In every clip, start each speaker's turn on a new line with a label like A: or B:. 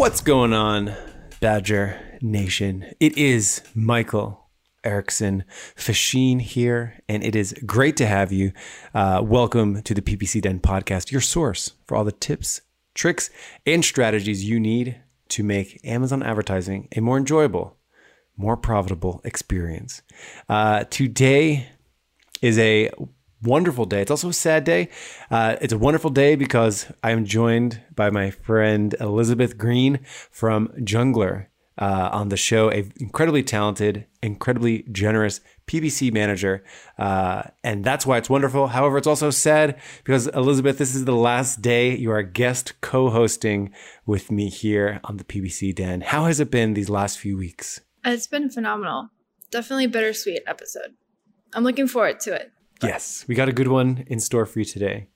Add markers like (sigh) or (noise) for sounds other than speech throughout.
A: What's going on, Badger Nation? It is Michael Erickson Facchin here, and it is great to have you. Uh, welcome to the PPC Den podcast, your source for all the tips, tricks, and strategies you need to make Amazon advertising a more enjoyable, more profitable experience. Uh, today is a wonderful day. It's also a sad day. Uh, it's a wonderful day because I'm joined by my friend Elizabeth Greene from Junglr uh, on the show, a incredibly talented, incredibly generous PPC manager, uh, and that's why it's wonderful. However, it's also sad because Elizabeth, this is the last day you are guest co-hosting with me here on the PPC Den. How has it been these last few weeks?
B: It's been phenomenal. Definitely bittersweet episode. I'm looking forward to it.
A: Yes, we got a good one in store for you today.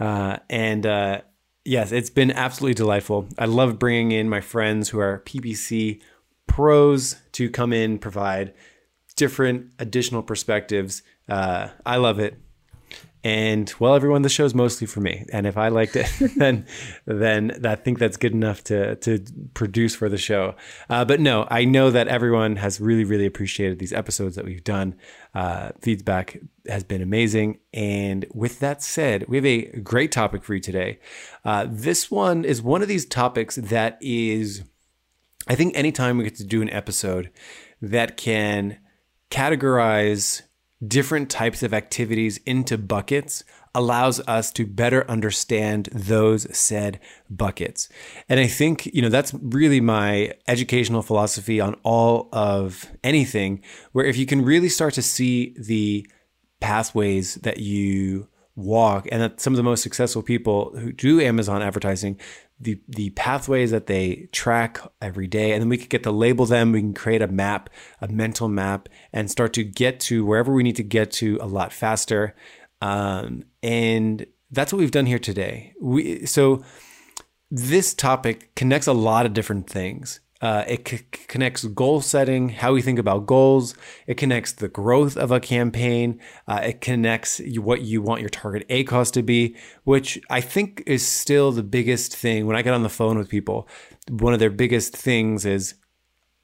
A: Uh, and uh, yes, it's been absolutely delightful. I love bringing in my friends who are PPC pros to come in, provide different additional perspectives. Uh, I love it. And well, everyone, the show's mostly for me. And if I liked it, (laughs) then then I think that's good enough to to produce for the show. Uh, but no, I know that everyone has really really appreciated these episodes that we've done. Uh, feedback has been amazing. And with that said, we have a great topic for you today. Uh, this one is one of these topics that is, I think, anytime we get to do an episode that can categorize different types of activities into buckets allows us to better understand those said buckets. And I think, you know, that's really my educational philosophy on all of anything, where if you can really start to see the pathways that you walk and that some of the most successful people who do Amazon advertising, the the pathways that they track every day, and then we could get to label them. We can create a map, a mental map, and start to get to wherever we need to get to a lot faster. Um, and that's what we've done here today. We so this topic connects a lot of different things. Uh, it c- connects goal setting, how we think about goals. It connects the growth of a campaign. Uh, it connects what you want your target ACOS to be, which I think is still the biggest thing. When I get on the phone with people, one of their biggest things is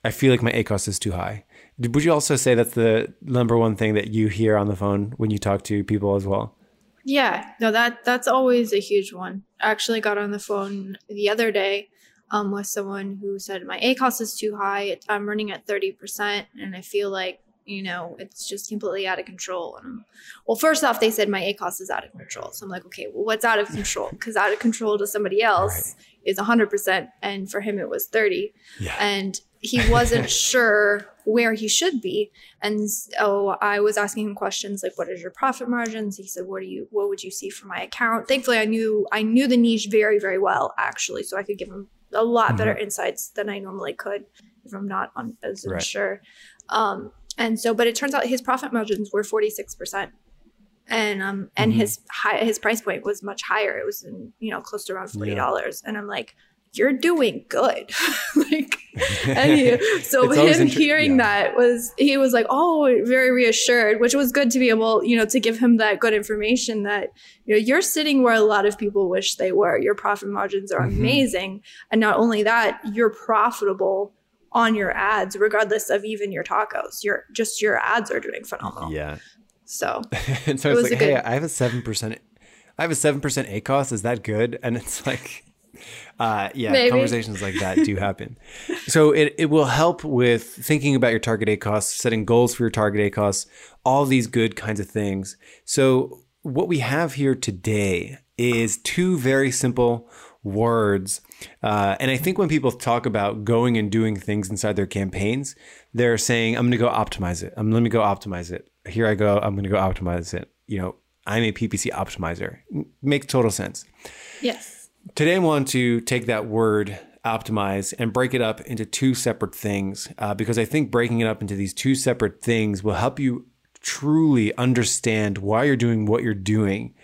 A: I feel like my ACOS is too high. Would you also say that's the number one thing that you hear on the phone when you talk to people as well?
B: Yeah, no, that that's always a huge one. I actually got on the phone the other day um, with someone who said my ACOS is too high. I'm running at 30%, and I feel like you know it's just completely out of control. And I'm, well, first off, they said my ACOS is out of control, so I'm like, okay, well, what's out of control? (laughs) Because out of control to somebody else right. is 100%, and for him it was 30. Yeah. And he wasn't (laughs) sure where he should be and so i was asking him questions like what is your profit margins he said what do you what would you see for my account thankfully i knew i knew the niche very very well actually so i could give him a lot better mm-hmm. insights than I normally could if I'm not on as right. sure. Um, and so, but it turns out his profit margins were 46%. And um and mm-hmm. his high his price point was much higher. It was in, you know, close to around forty dollars. Yeah. And I'm like, you're doing good. (laughs) like, (laughs) he, so him inter- hearing yeah. that was, he was like, oh, very reassured, which was good to be able, you know, to give him that good information that, you know, you're sitting where a lot of people wish they were. Your profit margins are mm-hmm. amazing. And not only that, you're profitable on your ads, regardless of even your TACOS. Your just your ads are doing phenomenal.
A: Yeah.
B: So, (laughs)
A: and so it it's like, good- hey, I have a seven percent, I have a seven percent ACOS. Is that good? And it's like, (laughs) Uh, yeah,
B: Maybe.
A: conversations like that do happen. so it, it will help with thinking about your target ACOS, setting goals for your target ACOS, all these good kinds of things. So what we have here today is two very simple words. Uh, and I think when people talk about going and doing things inside their campaigns, they're saying, I'm going to go optimize it. I'm let me go optimize it. Here I go. I'm going to go optimize it. You know, I'm a PPC optimizer. Makes total sense.
B: Yes.
A: Today, I want to take that word optimize and break it up into two separate things uh, because I think breaking it up into these two separate things will help you truly understand why you're doing what you're doing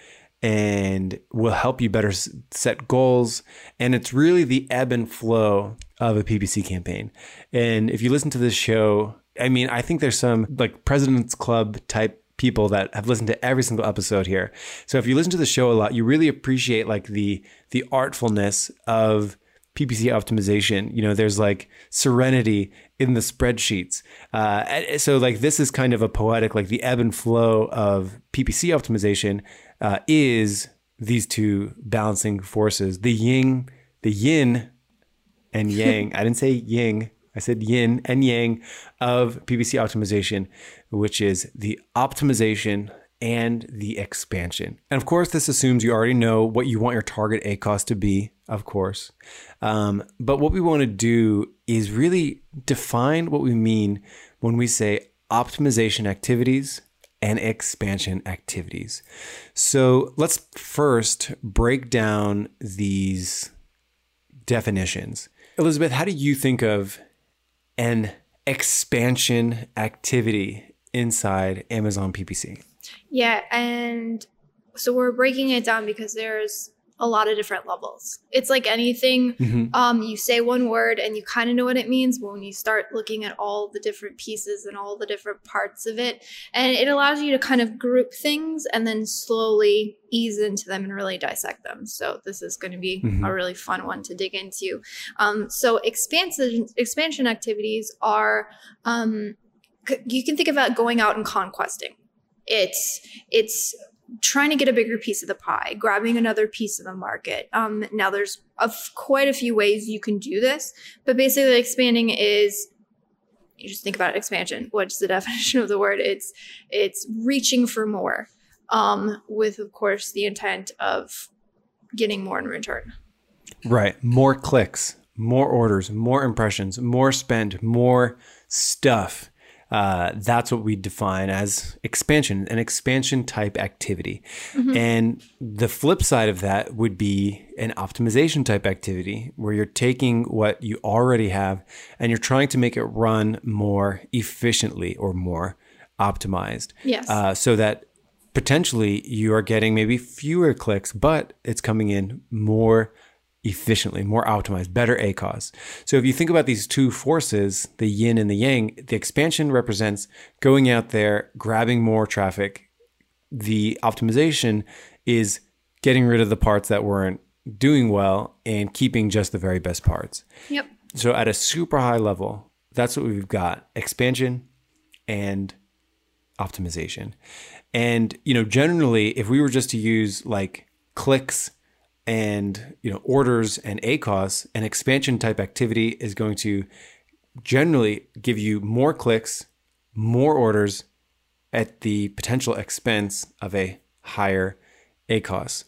A: and will help you better set goals. And it's really the ebb and flow of a PPC campaign. And if you listen to this show, I mean, I think there's some like President's Club type people that have listened to every single episode here. So if you listen to the show a lot, you really appreciate like the the artfulness of PPC optimization. You know, there's like serenity in the spreadsheets. Uh, so like this is kind of a poetic, like the ebb and flow of PPC optimization uh, is these two balancing forces, the yin, the yin and yang. (laughs) I didn't say yin. I said yin and yang of PPC optimization, which is the optimization and the expansion. And of course, this assumes you already know what you want your target ACOS to be, of course. Um, but what we want to do is really define what we mean when we say optimization activities and expansion activities. So let's first break down these definitions. Elizabeth, how do you think of an expansion activity inside Amazon PPC?
B: Yeah, and so we're breaking it down because there's a lot of different levels. It's like anything.
A: Mhm.
B: Um, you say one word and you kind of know what it means, but when you start looking at all the different pieces and all the different parts of it, and it allows you to kind of group things and then slowly ease into them and really dissect them. So this is going to be
A: Mhm.
B: a really fun one to dig into. Um, so expansion expansion activities are um, c- you can think about going out and conquesting. It's it's trying to get a bigger piece of the pie, grabbing another piece of the market. Um, now there's a f- quite a few ways you can do this, but basically expanding is you just think about expansion. What's the (laughs) definition of the word? It's it's reaching for more, um, with of course the intent of getting more in return.
A: Right. More clicks, more orders, more impressions, more spend, more stuff. Uh, that's what we define as expansion, an expansion type activity. And the flip side of that would be an optimization type activity where you're taking what you already have and you're trying to make it run more efficiently or more optimized
B: Yes.
A: uh, so that potentially you are getting maybe fewer clicks, but it's coming in more efficiently, more optimized, better ACOS. So if you think about these two forces, the yin and the yang, the expansion represents going out there, grabbing more traffic. The optimization is getting rid of the parts that weren't doing well and keeping just the very best parts.
B: yep.
A: So at a super high level, that's what we've got expansion and optimization. And, you know, generally, if we were just to use like clicks and, you know, orders and ACOS, an expansion type activity is going to generally give you more clicks, more orders at the potential expense of a higher ACOS.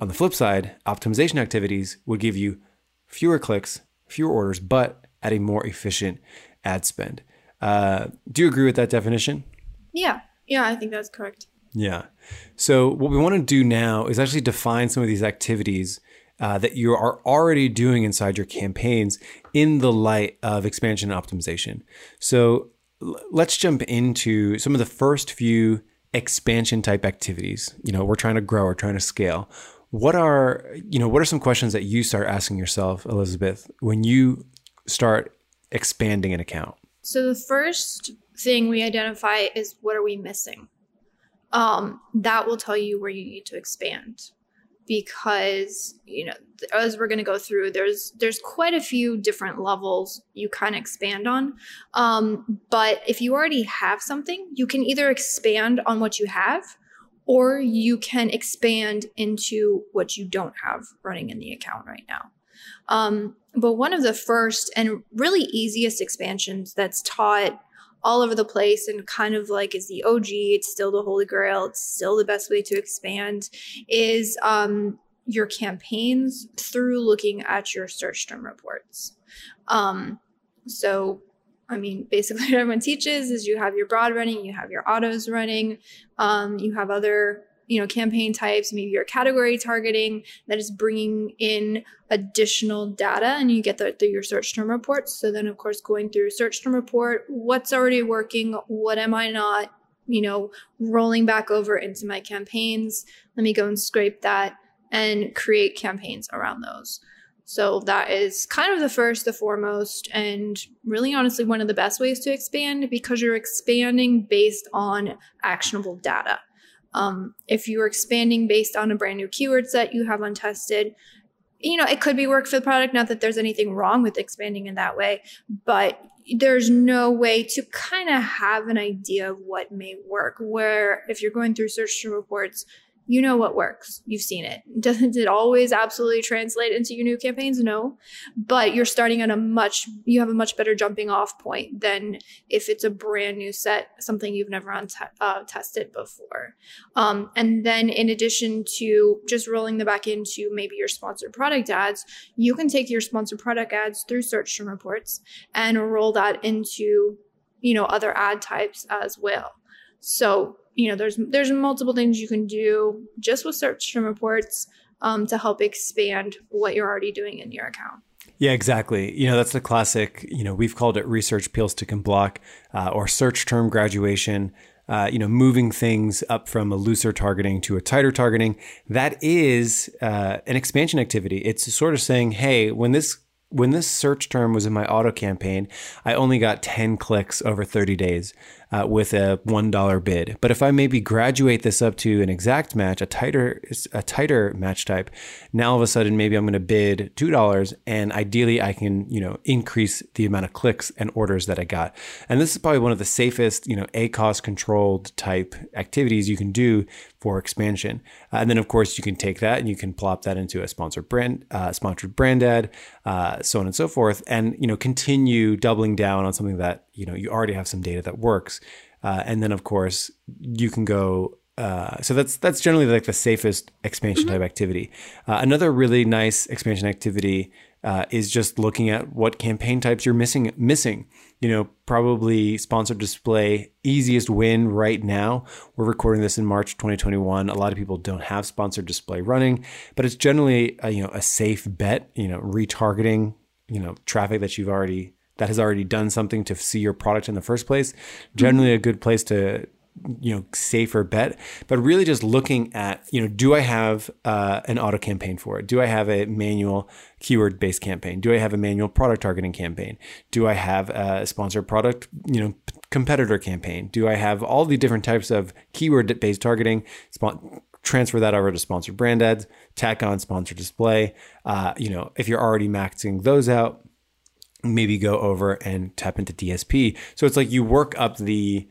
A: On the flip side, optimization activities would give you fewer clicks, fewer orders, but at a more efficient ad spend. Uh, do you agree with that definition?
B: Yeah. Yeah, I think that's correct.
A: Yeah. So what we want to do now is actually define some of these activities uh, that you are already doing inside your campaigns in the light of expansion and optimization. So let's jump into some of the first few expansion type activities. You know, we're trying to grow, we're trying to scale. What are you know? What are some questions that you start asking yourself, Elizabeth, when you start expanding an account?
B: So the first thing we identify is what are we missing? Um, that will tell you where you need to expand because you know as we're going to go through there's there's quite a few different levels you can expand on um, but if you already have something you can either expand on what you have or you can expand into what you don't have running in the account right now. Um, but one of the first and really easiest expansions that's taught all over the place and kind of like is the OG, it's still the holy grail, it's still the best way to expand, is um, your campaigns through looking at your search term reports. Um, so, I mean, basically, (laughs) what everyone teaches is you have your broad running, you have your autos running, um, you have other you know campaign types maybe your category targeting that is bringing in additional data and you get that through your search term reports. So then of course going through search term report what's already working? What am i not you know rolling back over into my campaigns? Let me go and scrape that and create campaigns around those. So that is kind of the first, the foremost, and really honestly one of the best ways to expand because you're expanding based on actionable data. Um, if you're expanding based on a brand new keyword set you have untested, you know, it could be work for the product. Not that there's anything wrong with expanding in that way, but there's no way to kind of have an idea of what may work. Where if you're going through search reports, you know what works. You've seen it. Doesn't it always absolutely translate into your new campaigns? No. But you're starting at a much, you have a much better jumping off point than if it's a brand new set, something you've never uh, tested before. Um, and then in addition to just rolling the back into maybe your sponsored product ads, you can take your sponsored product ads through search term reports and roll that into, you know, other ad types as well. So you know, there's there's multiple things you can do just with search term reports um, to help expand what you're already doing in your account.
A: Yeah, exactly. You know, that's the classic, you know, we've called it research peels to can block uh, or search term graduation. Uh, you know, moving things up from a looser targeting to a tighter targeting. That is uh, an expansion activity. It's sort of saying, hey, when this when this search term was in my auto campaign, I only got 10 clicks over 30 days uh, with a $1 bid. But if I maybe graduate this up to an exact match, a tighter a tighter match type, now all of a sudden maybe I'm going to bid $2 and ideally I can, you know, increase the amount of clicks and orders that I got. And this is probably one of the safest, you know, ACoS controlled type activities you can do for expansion. Uh, and then of course you can take that and you can plop that into a sponsored brand uh, sponsored brand ad, uh, so on and so forth and, you know, continue doubling down on something that you know you already have some data that works. Uh, and then of course you can go uh, so that's that's generally like the safest expansion mm-hmm. type activity. Uh, another really nice expansion activity uh, is just looking at what campaign types you're missing missing. You know probably sponsored display easiest win right now. We're recording this in march 2021 a lot of people don't have sponsored display running but it's generally a, you know a safe bet you know retargeting you know traffic that you've already that has already done something to see your product in the first place. Generally, a good place to you know safer bet. But really just looking at you know do i have uh, an auto campaign for it? Do i have a manual keyword based campaign? Do i have a manual product targeting campaign? Do i have a sponsored product you know competitor campaign? Do i have all the different types of keyword based targeting? Transfer that over to sponsored brand ads tack on sponsored display uh, you know if you're already maxing those out maybe go over and tap into DSP. So it's like you work up the,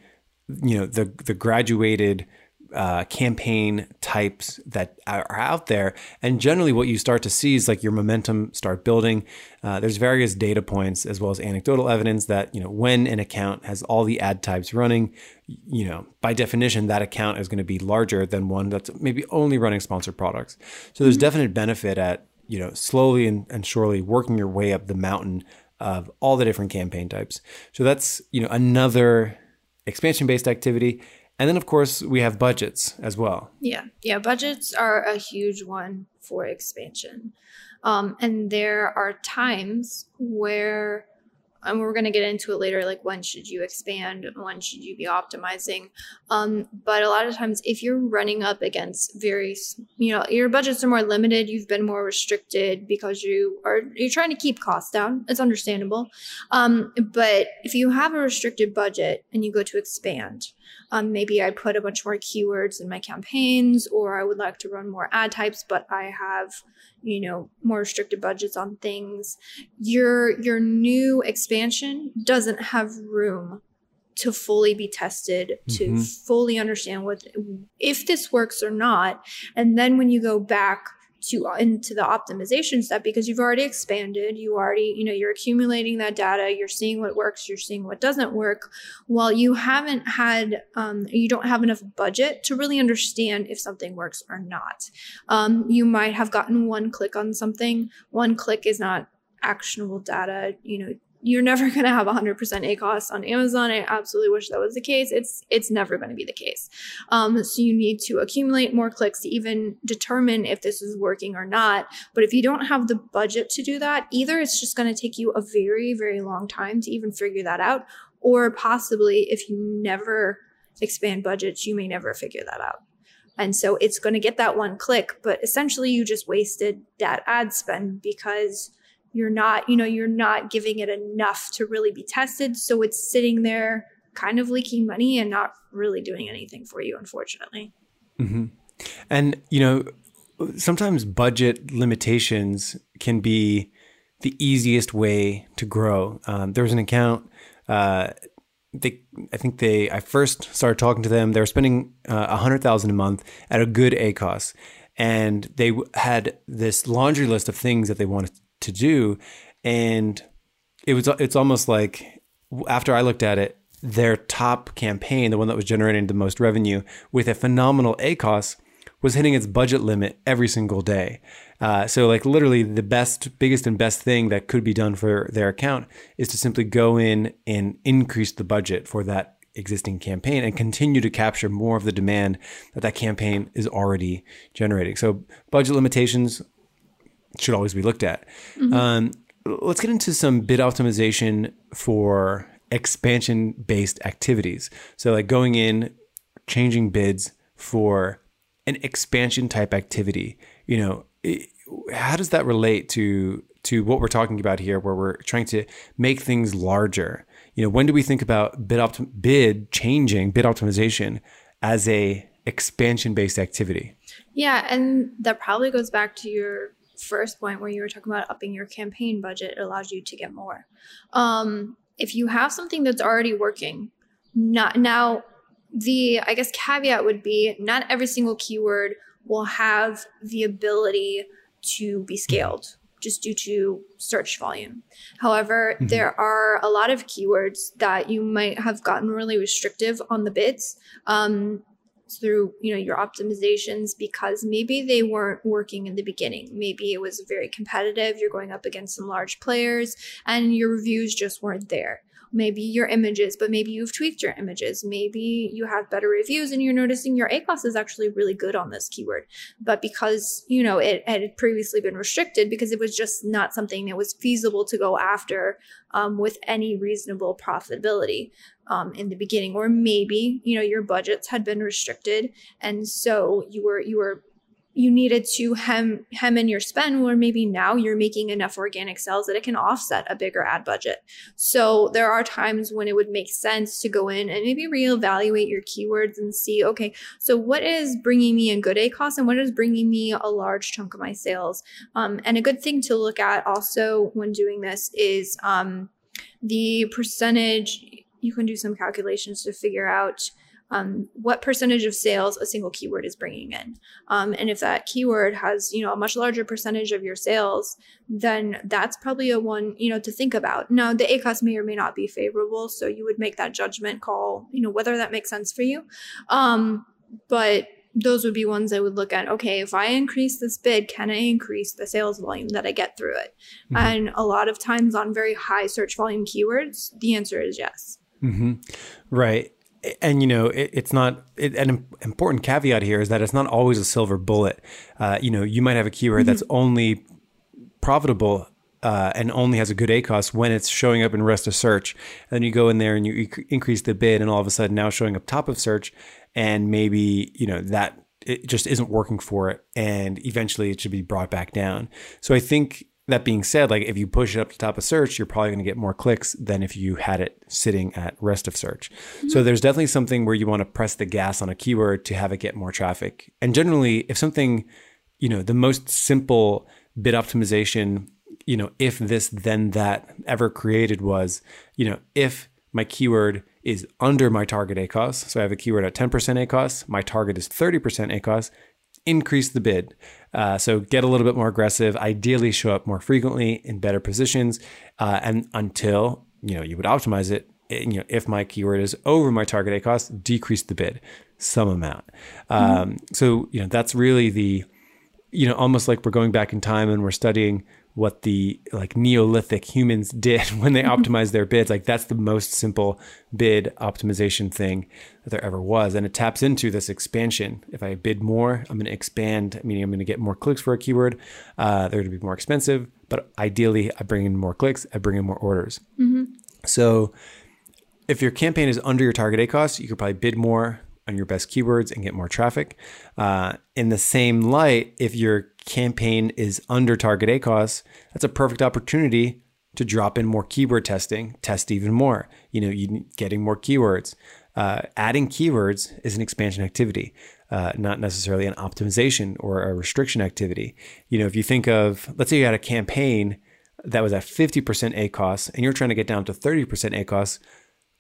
A: you know, the the graduated uh, campaign types that are out there, and generally what you start to see is like your momentum start building. Uh, there's various data points as well as anecdotal evidence that you know when an account has all the ad types running, you know by definition that account is going to be larger than one that's maybe only running sponsored products. So there's definite benefit at you know slowly and, and surely working your way up the mountain of all the different campaign types. So that's, you know, another expansion based activity. And then of course we have budgets as well.
B: Yeah. Yeah, budgets are a huge one for expansion. Um, and there are times where and we're going to get into it later like when should you expand when should you be optimizing? Um, but a lot of times if you're running up against very you know your budgets are more limited you've been more restricted because you are you're trying to keep costs down it's understandable. Um, but if you have a restricted budget and you go to expand um, maybe I put a bunch more keywords in my campaigns, or I would like to run more ad types, but I have, you know, more restricted budgets on things. Your your new expansion doesn't have room to fully be tested, to
A: Mhm.
B: fully understand what if this works or not. And then when you go back to into the optimization step because you've already expanded you already you know you're accumulating that data you're seeing what works you're seeing what doesn't work. While you haven't had um, you don't have enough budget to really understand if something works or not. Um, you might have gotten one click on something. One click is not actionable data you know you're never (laughs) going to have 100% ACOS on Amazon. I absolutely wish that was the case. It's it's never going to be the case. Um, so you need to accumulate more clicks to even determine if this is working or not. But if you don't have the budget to do that, either it's just going to take you a very very long time to even figure that out, or possibly if you never expand budgets, you may never figure that out. And so it's going to get that one click, but essentially you just wasted that ad spend because you're not you know you're not giving it enough to really be tested so it's sitting there kind of leaking money and not really doing anything for you unfortunately
A: hmm And you know, sometimes budget limitations can be the easiest way to grow. Um, there was an account. Uh, they, I think they. I first started talking to them. They were spending uh, a hundred thousand a month at a good ACOS, and they had this laundry list of things that they wanted to do, and it was. It's almost like after I looked at it, their top campaign, the one that was generating the most revenue, with a phenomenal ACOS, was hitting its budget limit every single day. Uh, so, like, literally, the best, biggest, and best thing that could be done for their account is to simply go in and increase the budget for that existing campaign and continue to capture more of the demand that that campaign is already generating. So, budget limitations should always be looked at. Um, let's get into some bid optimization for expansion based activities. So, like going in, changing bids for an expansion type activity. You know, it- how does that relate to to what we're talking about here, where we're trying to make things larger? You know, when do we think about bid optim- bid changing bid optimization as a expansion based activity?
B: yeah and that probably goes back to your first point where you were talking about upping your campaign budget it allows you to get more um, if you have something that's already working not now the i guess caveat would be not every single keyword will have the ability to be scaled just due to search volume. However,
A: Mhm.
B: there are a lot of keywords that you might have gotten really restrictive on the bids um, through you know your optimizations because maybe they weren't working in the beginning. Maybe it was very competitive. You're going up against some large players, and your reviews just weren't there maybe your images, but maybe you've tweaked your images. Maybe you have better reviews and you're noticing your A ACOS is actually really good on this keyword. But because, you know, it had previously been restricted because it was just not something that was feasible to go after um, with any reasonable profitability um, in the beginning. Or maybe, you know, your budgets had been restricted and so you were you were you needed to hem hem in your spend where maybe now you're making enough organic sales that it can offset a bigger ad budget. So there are times when it would make sense to go in and maybe reevaluate your keywords and see, okay, so what is bringing me a good ACOS and what is bringing me a large chunk of my sales? Um, and a good thing to look at also when doing this is um, the percentage. You can do some calculations to figure out um, what percentage of sales a single keyword is bringing in. Um, and if that keyword has, you know, a much larger percentage of your sales, then that's probably a one, you know, to think about. Now, the ACOS may or may not be favorable, so you would make that judgment call, you know, whether that makes sense for you. Um, but those would be ones I would look at. Okay, if I increase this bid, can I increase the sales volume that I get through it?
A: Mhm.
B: And a lot of times on very high search volume keywords, the answer is yes.
A: Mm-hmm. Right. And you know, it, it's not it, an important caveat here is that it's not always a silver bullet. Uh, you know, you might have a keyword that's only profitable uh, and only has a good ACOS when it's showing up in rest of search. And then you go in there and you inc- increase the bid, and all of a sudden now showing up top of search, and maybe you know that it just isn't working for it, and eventually it should be brought back down. So I think that being said, like if you push it up to top of search, you're probably going to get more clicks than if you had it sitting at rest of search. Mm-hmm. So there's definitely something where you want to press the gas on a keyword to have it get more traffic. And generally, if something, you know, the most simple bid optimization, you know, if this then that ever created was, you know, if my keyword is under my target ACOS. So I have a keyword at 10% ACOS. My target is 30% ACOS. Increase the bid. Uh, so get a little bit more aggressive. Ideally, show up more frequently in better positions, uh, and until you know you would optimize it. You know, if my keyword is over my target ACOS, decrease the bid some amount. Um, so you know that's really the you know almost like we're going back in time and we're studying what the like Neolithic humans (laughs) did when they optimized their bids. Like that's the most simple bid optimization thing that there ever was. And it taps into this expansion. If I bid more, I'm going to expand, meaning I'm going to get more clicks for a keyword. Uh, they're going to be more expensive, but ideally I bring in more clicks, I bring in more orders. So if your campaign is under your target ACOS, you could probably bid more on your best keywords and get more traffic. Uh, in the same light, if your campaign is under target ACOS, that's a perfect opportunity to drop in more keyword testing, test even more. You know, you getting more keywords. Uh, adding keywords is an expansion activity, uh, not necessarily an optimization or a restriction activity. You know, if you think of, let's say you had a campaign that was at 50% ACOS and you're trying to get down to 30% ACOS,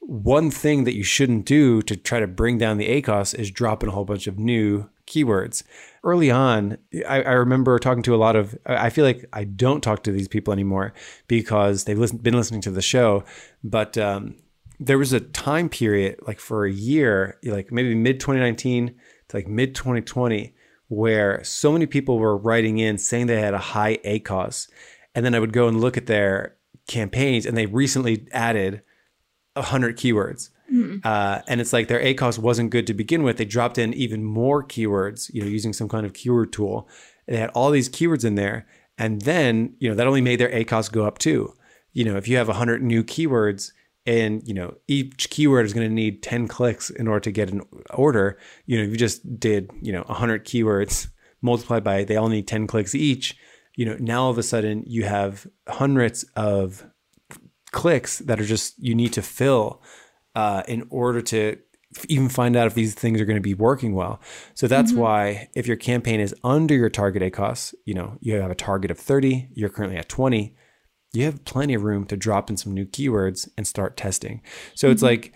A: one thing that you shouldn't do to try to bring down the ACOS is drop in a whole bunch of new keywords. Early on, I, I remember talking to a lot of, I feel like I don't talk to these people anymore because they've listen, been listening to the show. But um, there was a time period, like for a year, like maybe mid 2019 to like mid 2020, where so many people were writing in saying they had a high ACOS. And then I would go and look at their campaigns and they recently added 100 keywords. Uh, and it's like their ACOS wasn't good to begin with. They dropped in even more keywords, you know, using some kind of keyword tool. They had all these keywords in there. And then, you know, that only made their ACOS go up too. You know, if you have 100 new keywords and, you know, each keyword is going to need 10 clicks in order to get an order, you know, if you just did, you know, 100 keywords (laughs) multiplied by they all need 10 clicks each, you know, now all of a sudden you have hundreds of clicks that are just you need to fill uh, in order to even find out if these things are going to be working well. So that's why if your campaign is under your target A ACOS, you know, you have a target of 30, you're currently at 20, you have plenty of room to drop in some new keywords and start testing. So it's like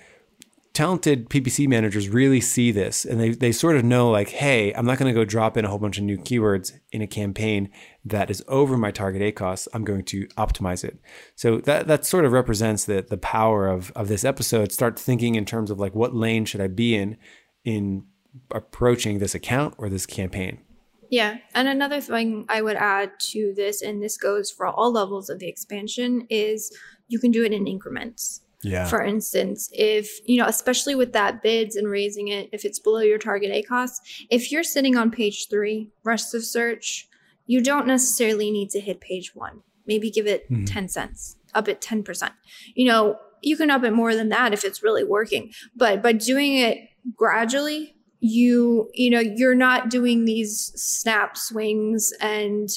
A: talented PPC managers really see this and they, they sort of know like, hey, I'm not going to go drop in a whole bunch of new keywords in a campaign that is over my target ACOS. I'm going to optimize it. So that that sort of represents the the power of of this episode. Start thinking in terms of like what lane should I be in in approaching this account or this campaign.
B: Yeah. And another thing I would add to this, and this goes for all levels of the expansion, is you can do it in increments.
A: Yeah.
B: For instance, if, you know, especially with that bids and raising it, if it's below your target ACOS, if you're sitting on page three, rest of search, you don't necessarily need to hit page one. Maybe give it mm-hmm. 10 cents, up it 10%. You know, you can up it more than that if it's really working. But by doing it gradually, you, you know, you're not doing these snap swings and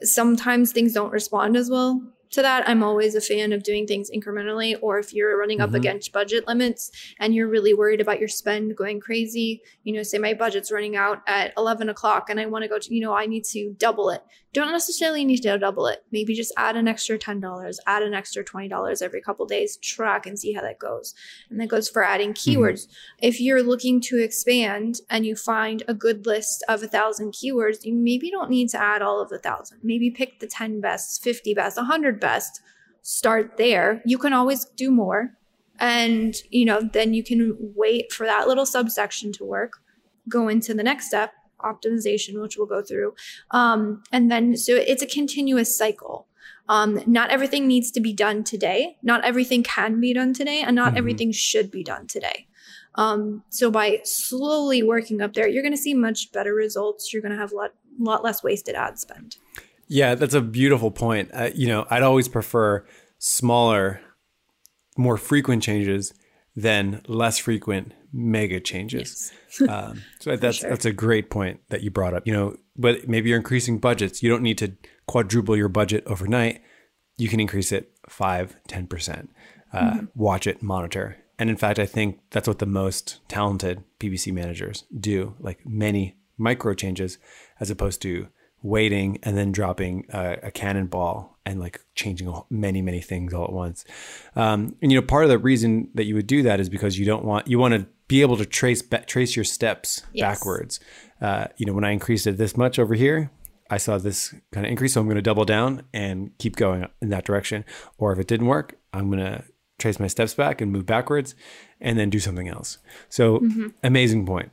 B: sometimes things don't respond as well to that. I'm always a fan of doing things incrementally, or if you're running up
A: Mhm.
B: against budget limits and you're really worried about your spend going crazy, you know, say my budget's running out at 11 o'clock and I want to go to, you know, I need to double it. Don't necessarily need to double it. Maybe just add an extra $10, add an extra $20 every couple days, track and see how that goes. And that goes for adding mm-hmm. keywords. If you're looking to expand and you find a good list of a thousand keywords, you maybe don't need to add all of the thousand. Maybe pick the 10 best, 50 best, 100 best. Start there. You can always do more. And, you know, then you can wait for that little subsection to work, go into the next step, optimization, which we'll go through. Um, and then, so it's a continuous cycle. Um, not everything needs to be done today. Not everything can be done today, and not
A: Mhm.
B: everything should be done today. Um, so by slowly working up there, you're going to see much better results. You're going to have a lot, lot less wasted ad spend.
A: Yeah, that's a beautiful point. Uh, you know, I'd always prefer smaller, more frequent changes than less frequent mega changes. (laughs) Um, so that's
B: sure.
A: that's a great point that you brought up. You know, but maybe you're increasing budgets. You don't need to quadruple your budget overnight. You can increase it five, ten percent. Uh, Watch it, monitor, and in fact, I think that's what the most talented PPC managers do. Like many micro changes, as opposed to waiting and then dropping a, a cannonball and like changing many many things all at once um, and you know part of the reason that you would do that is because you don't want you want to be able to trace trace your steps yes. backwards uh, you know when i increased it this much over here i saw this kind of increase so i'm going to double down and keep going in that direction or if it didn't work i'm going to trace my steps back and move backwards and then do something else so mm-hmm. amazing point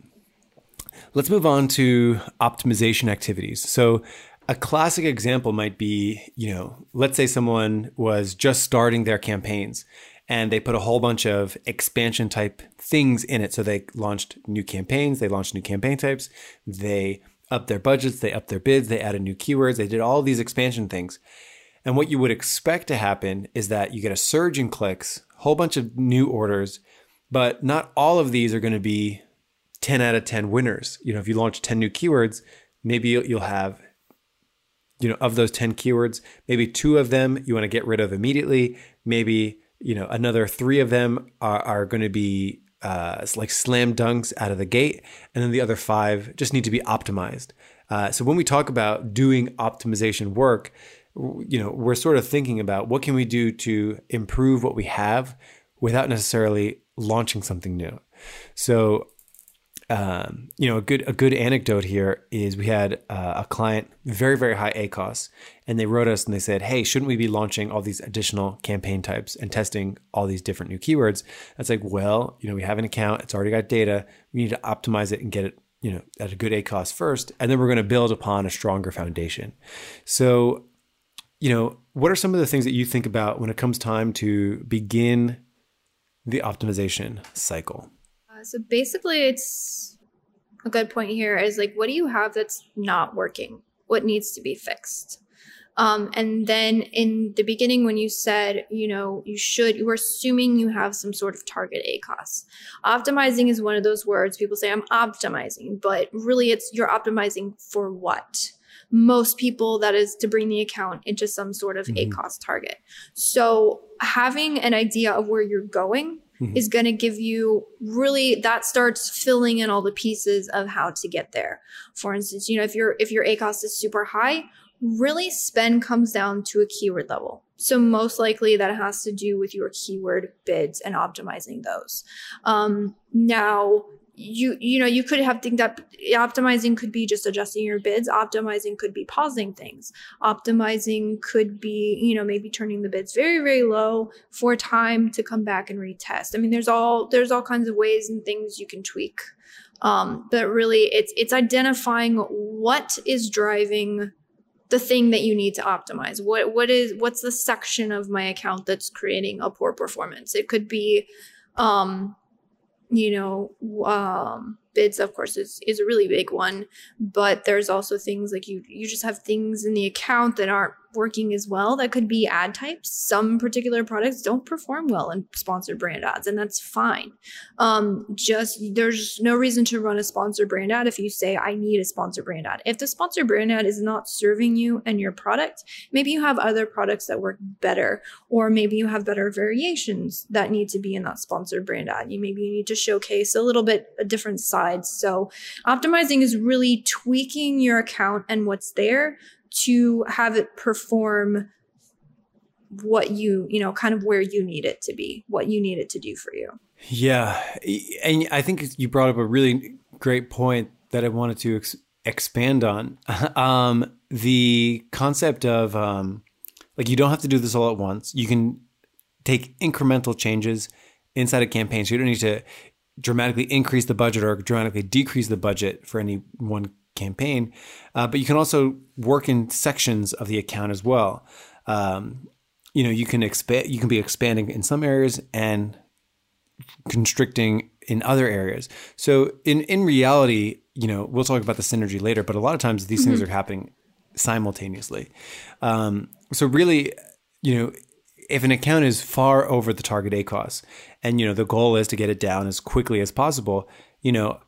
A: Let's move on to optimization activities. So, a classic example might be, you know, let's say someone was just starting their campaigns and they put a whole bunch of expansion type things in it. So they launched new campaigns, they launched new campaign types, they upped their budgets, they upped their bids, they added new keywords, they did all these expansion things. And what you would expect to happen is that you get a surge in clicks, a whole bunch of new orders, but not all of these are going to be 10 out of 10 winners. You know, if you launch 10 new keywords, maybe you'll have, you know, of those 10 keywords, maybe two of them you want to get rid of immediately. Maybe, you know, another three of them are, are going to be uh, like slam dunks out of the gate. And then the other five just need to be optimized. Uh, so when we talk about doing optimization work, you know, we're sort of thinking about what can we do to improve what we have without necessarily launching something new. So um, you know, a good a good anecdote here is we had uh, a client very very high ACOS, and they wrote us and they said, "Hey, shouldn't we be launching all these additional campaign types and testing all these different new keywords?" That's like, well, you know, we have an account; it's already got data. We need to optimize it and get it, you know, at a good ACOS first, and then we're going to build upon a stronger foundation. So, you know, what are some of the things that you think about when it comes time to begin the optimization cycle?
B: So basically, it's a good point here is like, what do you have that's not working? What needs to be fixed? Um, and then in the beginning, when you said, you know, you should, you were assuming you have some sort of target ACOS. Optimizing is one of those words people say, I'm optimizing, but really it's you're optimizing for what? Most people, that is to bring the account into some sort of mm-hmm. ACOS target. So having an idea of where you're going mm-hmm. is going to give you really that starts filling in all the pieces of how to get there. For instance, you know, if your if your ACOS is super high, really spend comes down to a keyword level. So most likely that has to do with your keyword bids and optimizing those. Um, now you you know you could have think that optimizing could be just adjusting your bids optimizing could be pausing things optimizing could be you know maybe turning the bids very very low for time to come back and retest. I mean there's all there's all kinds of ways and things you can tweak um, but really it's it's identifying what is driving the thing that you need to optimize. What what is what's the section of my account that's creating a poor performance? It could be um you know um bids of course is, is a really big one but there's also things like you you just have things in the account that aren't working as well that could be ad types some particular products don't perform well in sponsored brand ads and that's fine. Um, just there's no reason to run a sponsored brand ad if you say i need a sponsored brand ad. If the sponsored brand ad is not serving you and your product maybe you have other products that work better or maybe you have better variations that need to be in that sponsored brand ad. You maybe you need to showcase a little bit a different sides so optimizing is really tweaking your account and what's there to have it perform what you you know kind of where you need it to be what you need it to do for you.
A: Yeah. And i think you brought up a really great point that i wanted to ex- expand on. (laughs) Um, the concept of um, like you don't have to do this all at once. You can take incremental changes inside a campaign so you don't need to dramatically increase the budget or dramatically decrease the budget for any one campaign, uh, but you can also work in sections of the account as well. Um, you know, you can expand, you can be expanding in some areas and constricting in other areas. So in in reality, you know, we'll talk about the synergy later, but a lot of times these mm-hmm. things are happening simultaneously. Um, so really, you know, if an account is far over the target ACOS, and you know the goal is to get it down as quickly as possible, you know,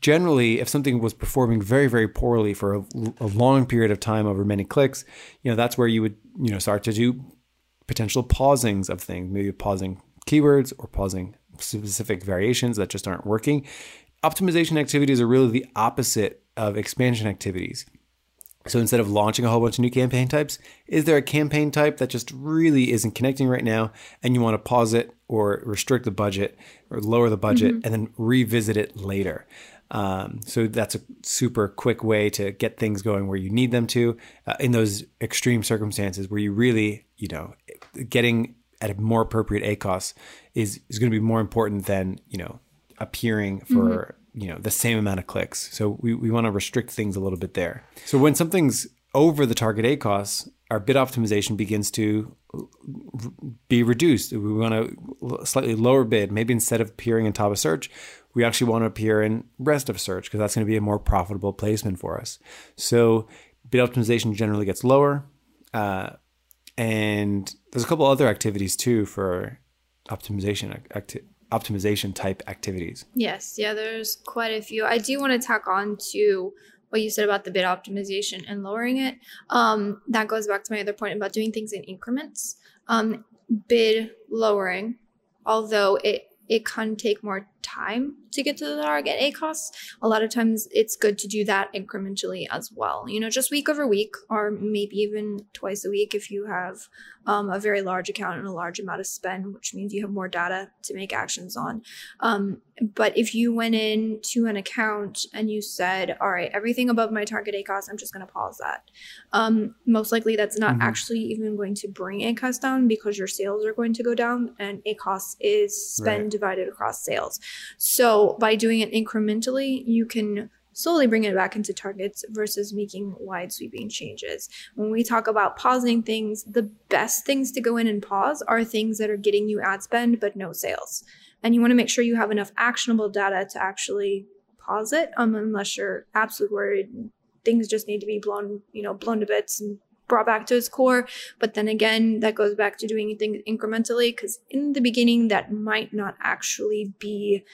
A: generally, if something was performing very, very poorly for a, a, long period of time over many clicks, you know, that's where you would, you know, start to do potential pausings of things, maybe pausing keywords or pausing specific variations that just aren't working. Optimization activities are really the opposite of expansion activities. So instead of launching a whole bunch of new campaign types, is there a campaign type that just really isn't connecting right now and you want to pause it or restrict the budget or lower the budget and then revisit it later? Um, so that's a super quick way to get things going where you need them to uh, in those extreme circumstances where you really, you know, getting at a more appropriate ACOS is, is going to be more important than, you know, appearing for you know the same amount of clicks. So we, we want to restrict things a little bit there. So when something's over the target ACOS, our bid optimization begins to be reduced. We want to slightly lower bid. Maybe instead of appearing in top of search, we actually want to appear in rest of search because that's going to be a more profitable placement for us. So bid optimization generally gets lower. Uh, and there's a couple other activities too for optimization acti- optimization type activities.
B: Yes, yeah, there's quite a few. I do want to tack on to what you said about the bid optimization and lowering it. Um, that goes back to my other point about doing things in increments. Um, bid lowering, although it it can take more time to get to the target ACOS. A lot of times it's good to do that incrementally as well. You know, just week over week, or maybe even twice a week if you have um, a very large account and a large amount of spend, which means you have more data to make actions on. Um, but if you went in to an account and you said, all right, everything above my target ACOS, I'm just going to pause that. Um, most likely that's not
A: Mhm.
B: actually even going to bring ACOS down because your sales are going to go down and ACOS is spend
A: Right.
B: divided across sales. So by doing it incrementally, you can slowly bring it back into targets versus making wide sweeping changes. When we talk about pausing things, the best things to go in and pause are things that are getting you ad spend but no sales. And you want to make sure you have enough actionable data to actually pause it, um, unless you're absolutely worried things just need to be blown, you know, blown to bits and brought back to its core. But then again, that goes back to doing things incrementally because in the beginning, that might not actually be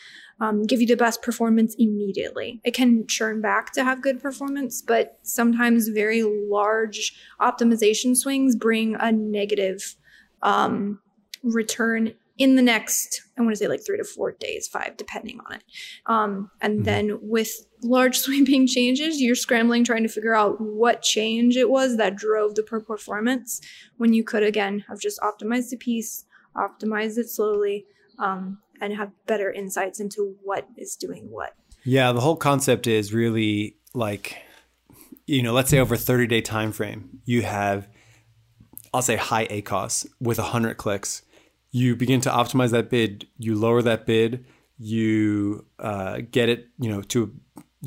B: um, give you the best performance immediately. It can churn back to have good performance, but sometimes very large optimization swings bring a negative um, return in the next, I want to say like three to four days, five, depending on it. Um, and
A: Mhm.
B: then with large (laughs) sweeping changes, you're scrambling trying to figure out what change it was that drove the poor performance when you could, again, have just optimized the piece, optimized it slowly, um, and have better insights into what is doing what.
A: Yeah, the whole concept is really like, you know, let's say over a 30 day time frame, you have, I'll say high ACOS with 100 clicks. You begin to optimize that bid, you lower that bid, you uh, get it, you know, to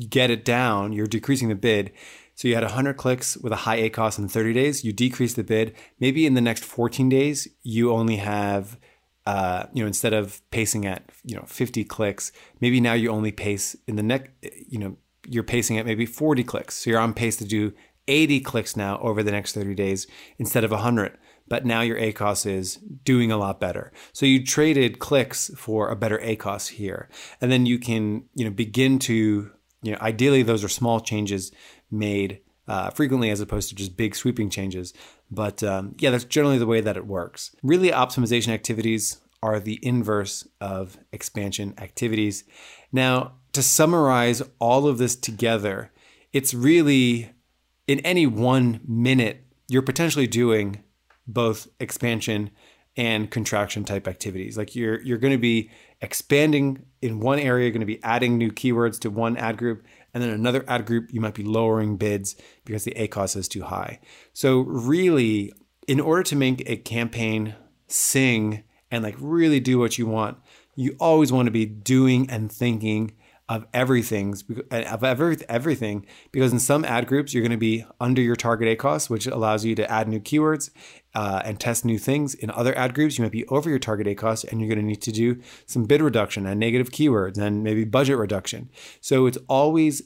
A: get it down, you're decreasing the bid. So you had 100 clicks with a high ACOS in 30 days, you decrease the bid. Maybe in the next 14 days, you only have uh, you know, instead of pacing at, you know, 50 clicks, maybe now you only pace in the next, you know, you're pacing at maybe 40 clicks. So you're on pace to do 80 clicks now over the next 30 days instead of 100. But now your ACOS is doing a lot better. So you traded clicks for a better ACOS here. And then you can, you know, begin to, you know, ideally those are small changes made uh, frequently as opposed to just big sweeping changes. But um, yeah, that's generally the way that it works. Really, optimization activities are the inverse of expansion activities. Now, to summarize all of this together, it's really in any one minute, you're potentially doing both expansion and contraction type activities. Like you're you're going to be expanding in one area, you're going to be adding new keywords to one ad group, and then another ad group you might be lowering bids because the ACOS is too high. So really, in order to make a campaign sing and like really do what you want, you always want to be doing and thinking of everything's of every, everything because in some ad groups you're going to be under your target ACOS, which allows you to add new keywords uh, and test new things. In other ad groups, you might be over your target ACOS and you're going to need to do some bid reduction and negative keywords and maybe budget reduction. So it's always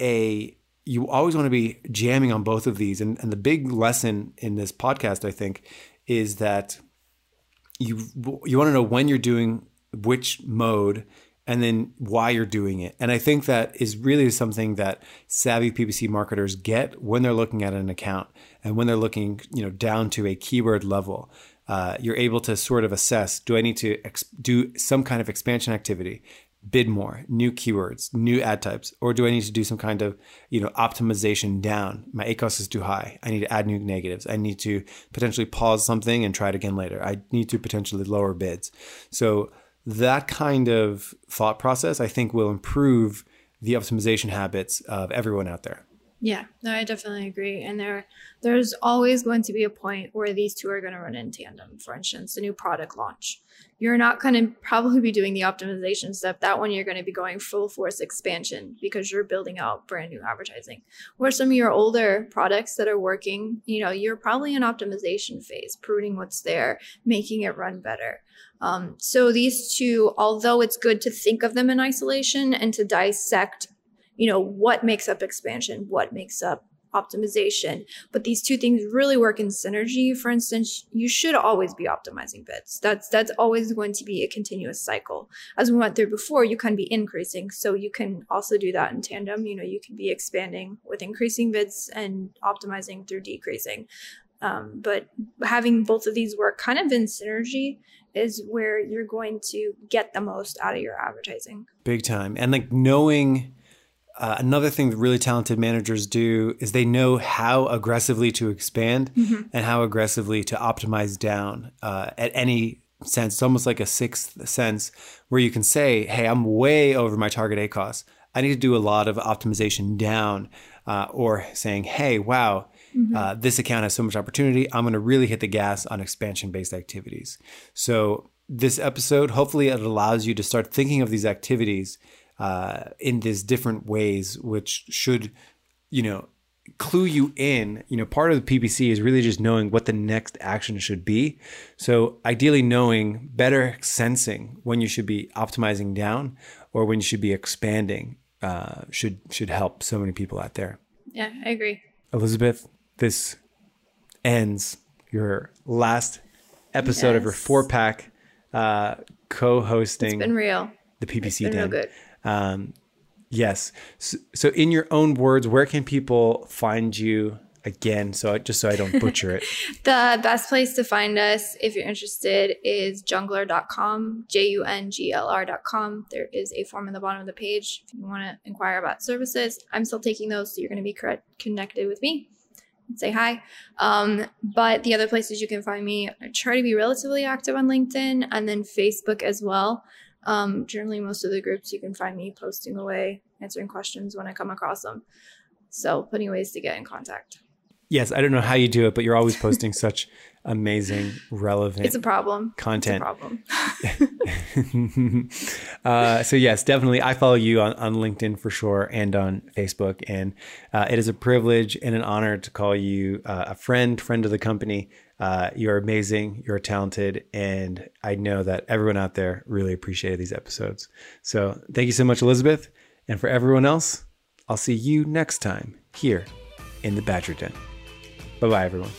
A: a you always want to be jamming on both of these. And, and the big lesson in this podcast, I think, is that you you want to know when you're doing which mode and then why you're doing it. And I think that is really something that savvy PPC marketers get when they're looking at an account and when they're looking, you know, down to a keyword level. Uh, you're able to sort of assess: Do I need to ex- do some kind of expansion activity? bid more, new keywords, new ad types, or do I need to do some kind of, you know, optimization down? My ACOS is too high. I need to add new negatives. I need to potentially pause something and try it again later. I need to potentially lower bids. So that kind of thought process, I think, will improve the optimization habits of everyone out there.
B: Yeah, no, I definitely agree. And there, there's always going to be a point where these two are going to run in tandem. For instance, a new product launch. You're not going to probably be doing the optimization step. That one, you're going to be going full force expansion because you're building out brand new advertising. Where some of your older products that are working, you know, you're probably in optimization phase, pruning what's there, making it run better. Um, so these two, although it's good to think of them in isolation and to dissect you know, what makes up expansion, what makes up optimization. But these two things really work in synergy. For instance, you should always be optimizing bids. That's that's always going to be a continuous cycle. As we went through before, you can be increasing. So you can also do that in tandem. You know, you can be expanding with increasing bids and optimizing through decreasing. Um, but having both of these work kind of in synergy is where you're going to get the most out of your advertising.
A: Big time. And like knowing uh, another thing that really talented managers do is they know how aggressively to expand mm-hmm. and how aggressively to optimize down uh, at any sense. It's almost like a sixth sense where you can say, hey, I'm way over my target ACOS. I need to do a lot of optimization down, uh, or saying, hey, wow, mm-hmm. Uh, this account has so much opportunity. I'm going to really hit the gas on expansion based activities. So, this episode, hopefully, it allows you to start thinking of these activities uh, in these different ways, which should, you know, clue you in. You know, part of the PPC is really just knowing what the next action should be. So, ideally, knowing better sensing when you should be optimizing down or when you should be expanding uh, should should help so many people out there.
B: Yeah, I agree.
A: Elizabeth, this ends your last episode yes. of your four pack uh, co-hosting.
B: It's been real.
A: The PPC it's been Den. Um, yes. So, so, in your own words, where can people find you again? So just so I don't butcher it. (laughs)
B: the best place to find us, if you're interested, is junglr.com, J U N G L R.com. There is a form in the bottom of the page if you want to inquire about services. I'm still taking those, so you're going to be connected with me say hi. Um, but the other places you can find me, I try to be relatively active on LinkedIn and then Facebook as well. Um, generally, most of the groups you can find me posting away, answering questions when I come across them. So, plenty of ways to get in contact.
A: Yes, I don't know how you do it, but you're always posting (laughs) such amazing, relevant.
B: It's a problem.
A: Content.
B: It's a
A: problem. (laughs) (laughs) uh, so yes, definitely, I follow you on, on LinkedIn for sure, and on Facebook, and uh, it is a privilege and an honor to call you uh, a friend, friend of the company. Uh, you're amazing. You're talented, and I know that everyone out there really appreciated these episodes. So thank you so much, Elizabeth, and for everyone else, I'll see you next time here in the Badger Den. Bye bye, everyone.